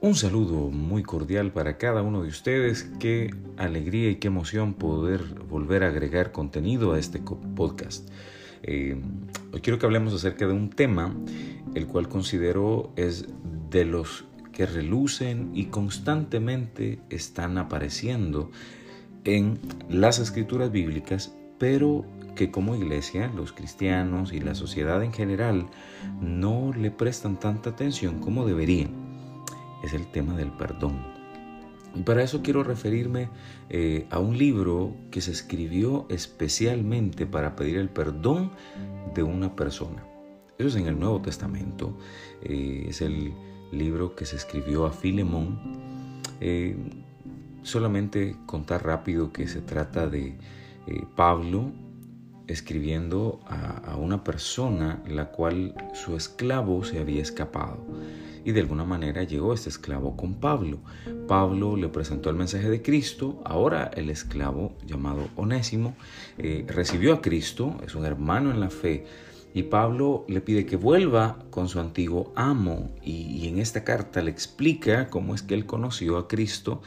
Un saludo muy cordial para cada uno de ustedes. Qué alegría y qué emoción poder volver a agregar contenido a este podcast. Eh, hoy quiero que hablemos acerca de un tema el cual considero es de los que relucen y constantemente están apareciendo en las escrituras bíblicas, pero que como iglesia, los cristianos y la sociedad en general no le prestan tanta atención como deberían es el tema del perdón. Y para eso quiero referirme eh, a un libro que se escribió especialmente para pedir el perdón de una persona. Eso es en el Nuevo Testamento. Eh, es el libro que se escribió a Filemón. Eh, solamente contar rápido que se trata de Pablo escribiendo a una persona la cual su esclavo se había escapado y de alguna manera llegó este esclavo con Pablo. Pablo le presentó el mensaje de Cristo, ahora el esclavo llamado Onésimo eh, recibió a Cristo, es un hermano en la fe, y Pablo le pide que vuelva con su antiguo amo y, en esta carta le explica cómo es que él conoció a Cristo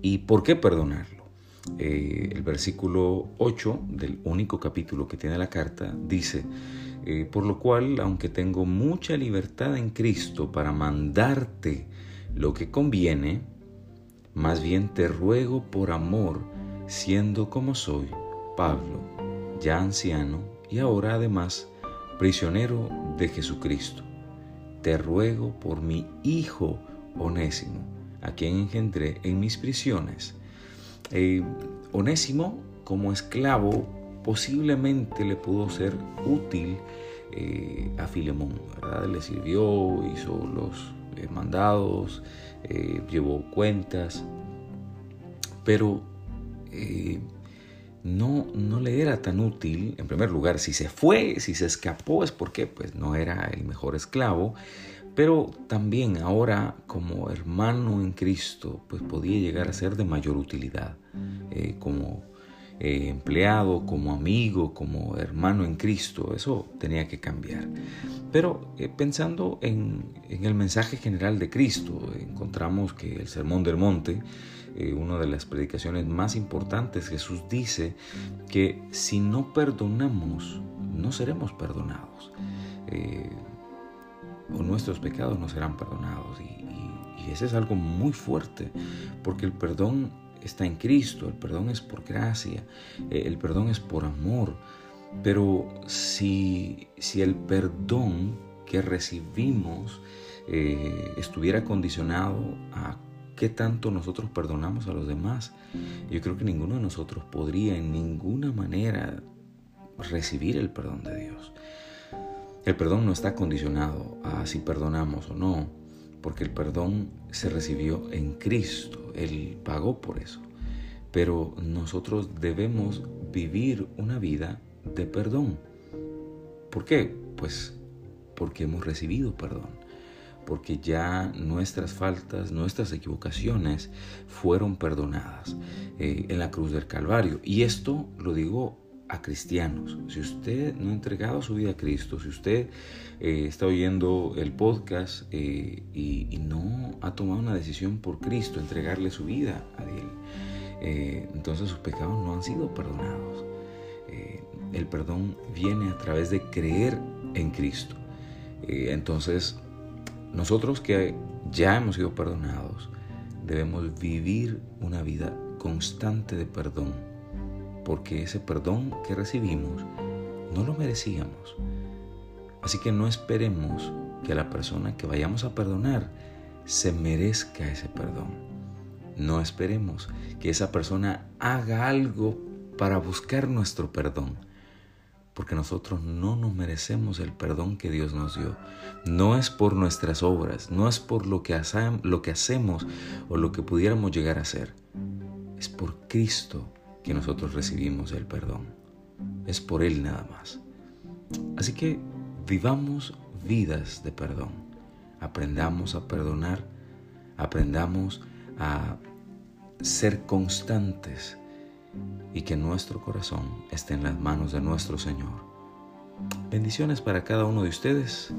y por qué perdonarlo. Eh, el versículo 8 del único capítulo que tiene la carta dice, eh, por lo cual, aunque tengo mucha libertad en Cristo para mandarte lo que conviene, más bien te ruego por amor, siendo como soy, Pablo, ya anciano y ahora además prisionero de Jesucristo. Te ruego por mi Hijo Onésimo, a quien engendré en mis prisiones. Eh, Onésimo, como esclavo, posiblemente le pudo ser útil eh, a Filemón, ¿verdad? Le sirvió, hizo los eh, mandados, eh, llevó cuentas, pero no, no le era tan útil, en primer lugar, si se fue, si se escapó, es porque pues, no era el mejor esclavo, pero también ahora como hermano en Cristo, pues podía llegar a ser de mayor utilidad, como eh, empleado, como amigo, como hermano en Cristo. Eso tenía que cambiar. Pero eh, pensando en, el mensaje general de Cristo, encontramos que el Sermón del Monte, eh, una de las predicaciones más importantes, Jesús dice que si no perdonamos, no seremos perdonados. o nuestros pecados no serán perdonados. y ese es algo muy fuerte, porque el perdón está en Cristo, el perdón es por gracia, eh, el perdón es por amor. Pero si, si el perdón que recibimos eh, estuviera condicionado a qué tanto nosotros perdonamos a los demás, yo creo que ninguno de nosotros podría en ninguna manera recibir el perdón de Dios. El perdón no está condicionado a si perdonamos o no, porque el perdón se recibió en Cristo, Él pagó por eso. Pero nosotros debemos vivir una vida de perdón. ¿Por qué? Pues porque hemos recibido perdón, porque ya nuestras faltas, nuestras equivocaciones fueron perdonadas eh, en la cruz del Calvario. Y esto lo digo a cristianos. Si usted no ha entregado su vida a Cristo, si usted eh, está oyendo el podcast eh, y, no ha tomado una decisión por Cristo, entregarle su vida a Él, eh, entonces sus pecados no han sido perdonados. el perdón viene a través de creer en Cristo. entonces, nosotros que ya hemos sido perdonados, debemos vivir una vida constante de perdón porque ese perdón que recibimos no lo merecíamos. Así que no esperemos que la persona que vayamos a perdonar se merezca ese perdón. No esperemos que esa persona haga algo para buscar nuestro perdón, porque nosotros no nos merecemos el perdón que Dios nos dio. No es por nuestras obras, no es por lo que, lo que hacemos o lo que pudiéramos llegar a hacer. Es por Cristo que nosotros recibimos el perdón. Es por Él nada más. Así que vivamos vidas de perdón. Aprendamos a perdonar. Aprendamos a ser constantes y que nuestro corazón esté en las manos de nuestro Señor. Bendiciones para cada uno de ustedes